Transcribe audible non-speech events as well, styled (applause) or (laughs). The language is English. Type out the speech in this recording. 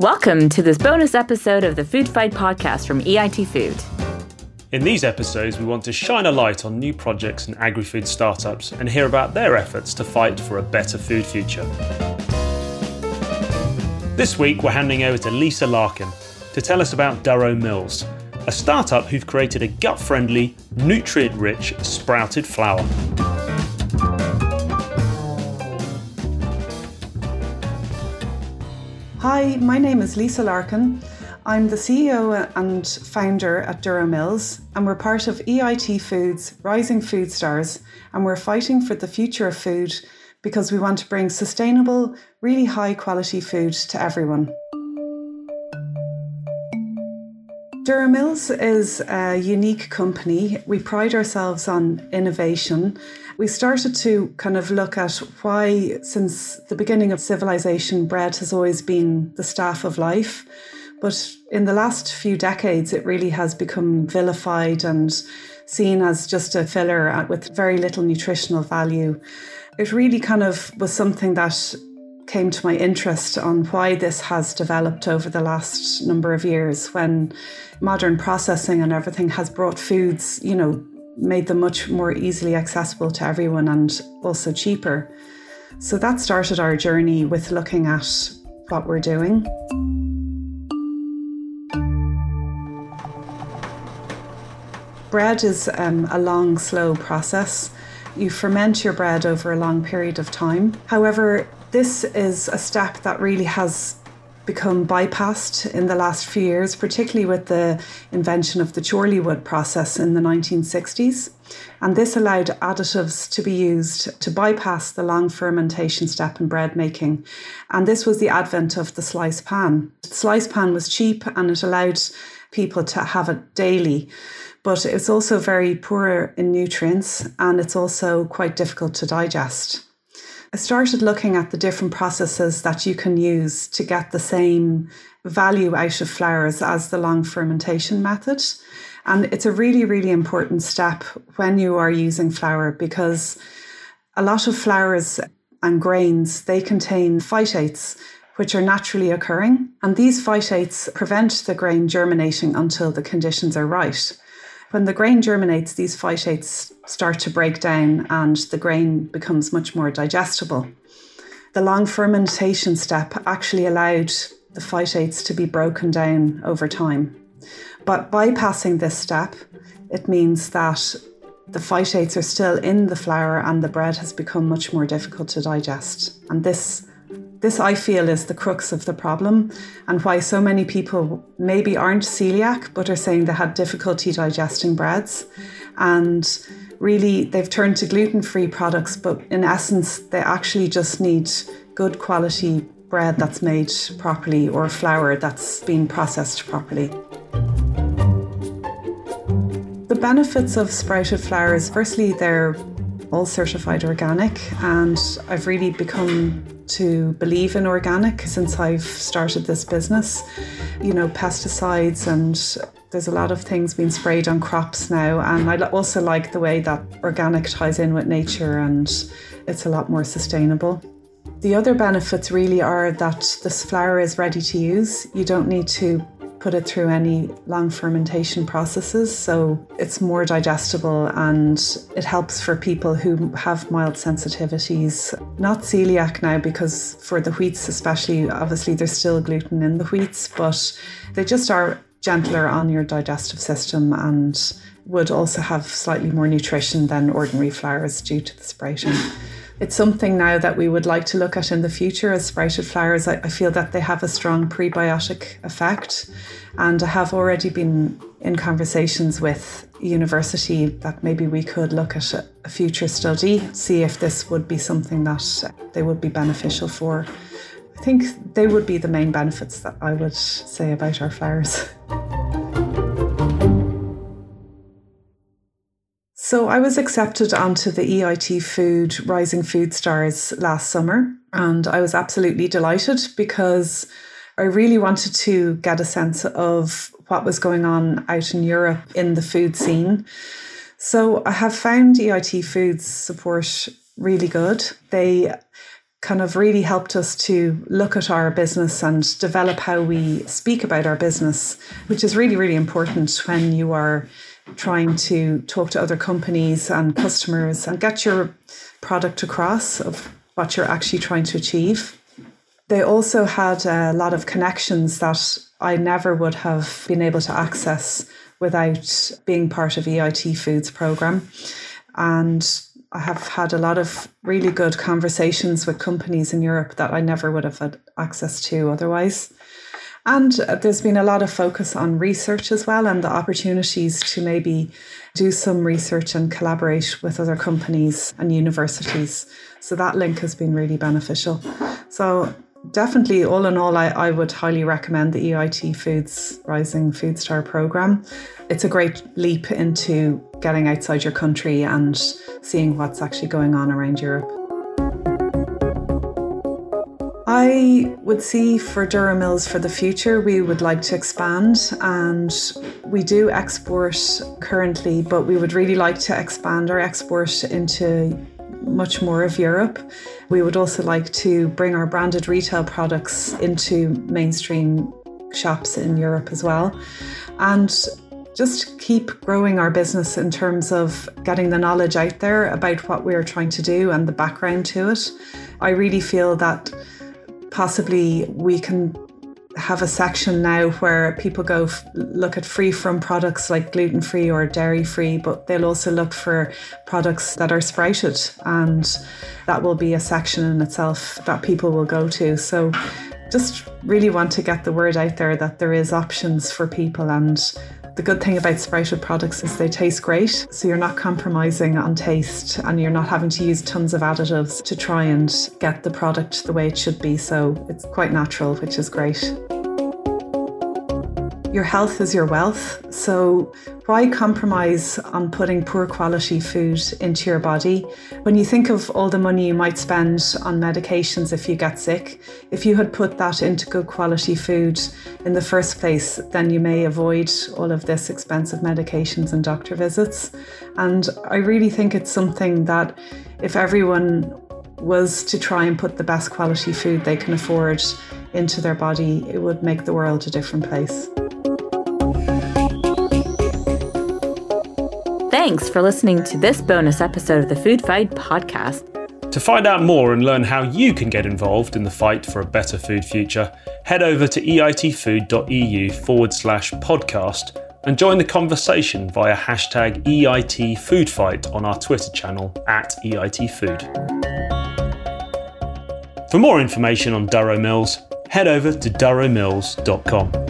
Welcome to this bonus episode of the Food Fight podcast from EIT Food. In these episodes, we want to shine a light on new projects and agri food startups and hear about their efforts to fight for a better food future. This week, we're handing over to Lisa Larkin to tell us about Durrow Mills, a startup who've created a gut friendly, nutrient rich sprouted flour. Hi, my name is Lisa Larkin. I'm the CEO and founder at Durrow Mills, and we're part of EIT Foods, Rising Food Stars, and we're fighting for the future of food because we want to bring sustainable, really high quality food to everyone. Durrow Mills is a unique company. We pride ourselves on innovation. We started to kind of look at why, since the beginning of civilization, bread has always been the staff of life. But in the last few decades, it really has become vilified and seen as just a filler with very little nutritional value. It really kind of was something that came to my interest on why this has developed over the last number of years when modern processing and everything has brought foods, you know, made them much more easily accessible to everyone and also cheaper. So that started our journey with looking at what we're doing. Bread is um, a long, slow process. You ferment your bread over a long period of time. However, this is a step that really has become bypassed in the last few years, particularly with the invention of the Chorleywood process in the 1960s. And this allowed additives to be used to bypass the long fermentation step in bread making. And this was the advent of the slice pan. The slice pan was cheap and it allowed people to have it daily. But it's also very poor in nutrients and it's also quite difficult to digest. I started looking at the different processes that you can use to get the same value out of flours as the long fermentation method. And it's a really, really important step when you are using flour because a lot of flours and grains, they contain phytates, which are naturally occurring. And these phytates prevent the grain germinating until the conditions are right. When the grain germinates, these phytates start to break down and the grain becomes much more digestible. The long fermentation step actually allowed the phytates to be broken down over time. But bypassing this step, it means that the phytates are still in the flour and the bread has become much more difficult to digest. And this this, I feel, is the crux of the problem and why so many people maybe aren't celiac but are saying they had difficulty digesting breads. And really, they've turned to gluten free products, but in essence, they actually just need good quality bread that's made properly or flour that's been processed properly. The benefits of sprouted flour is firstly, they're all certified organic, and I've really become to believe in organic since I've started this business. You know, pesticides and there's a lot of things being sprayed on crops now. And I also like the way that organic ties in with nature and it's a lot more sustainable. The other benefits really are that this flour is ready to use. You don't need to put it through any long fermentation processes. So it's more digestible and it helps for people who have mild sensitivities. Not celiac now, because for the wheats, especially, obviously there's still gluten in the wheats, but they just are gentler on your digestive system and would also have slightly more nutrition than ordinary flours due to the sprouting it's something now that we would like to look at in the future as sprouted flours. I, I, feel that they have a strong prebiotic effect. And I have already been in conversations with university that maybe we could look at a, a future study, see if this would be something that they would be beneficial for. I think they would be the main benefits that I would say about our flours. (laughs) So I was accepted onto the EIT Food Rising Food Stars last summer, and I was absolutely delighted because I really wanted to get a sense of what was going on out in Europe in the food scene. So I have found EIT Foods support really good. They kind of really helped us to look at our business and develop how we speak about our business, which is really, really important when you are trying to talk to other companies and customers and get your product across of what you're actually trying to achieve. They also had a lot of connections that I never would have been able to access without being part of EIT Foods program. And I have had a lot of really good conversations with companies in Europe that I never would have had access to otherwise. And there's been a lot of focus on research as well and the opportunities to maybe do some research and collaborate with other companies and universities. So that link has been really beneficial. So definitely, all in all, I, I would highly recommend the EIT Foods Rising Food Star program. It's a great leap into getting outside your country and seeing what's actually going on around Europe. I would see for Durrow Mills for the future, we would like to expand and we do export currently, but we would really like to expand our export into much more of Europe. We would also like to bring our branded retail products into mainstream shops in Europe as well. And just keep growing our business in terms of getting the knowledge out there about what we're trying to do and the background to it. I really feel that possibly we can have a section now where people go f- look at free from products like gluten free or dairy free, but they'll also look for products that are sprouted, and that will be a section in itself that people will go to. So, just really want to get the word out there that there is options for people and the good thing about sprouted products is they taste great, so you're not compromising on taste and you're not having to use tons of additives to try and get the product the way it should be. So it's quite natural, which is great. Your health is your wealth. So, why compromise on putting poor quality food into your body? When you think of all the money you might spend on medications if you get sick, if you had put that into good quality food in the first place, then you may avoid all of this expensive medications and doctor visits. And I really think it's something that if everyone was to try and put the best quality food they can afford into their body, it would make the world a different place. Thanks for listening to this bonus episode of the Food Fight podcast. To find out more and learn how you can get involved in the fight for a better food future, head over to eitfood.eu forward slash podcast and join the conversation via hashtag EITFoodFight on our Twitter channel at EITFood. For more information on Durrow Mills, head over to durrowmills.com.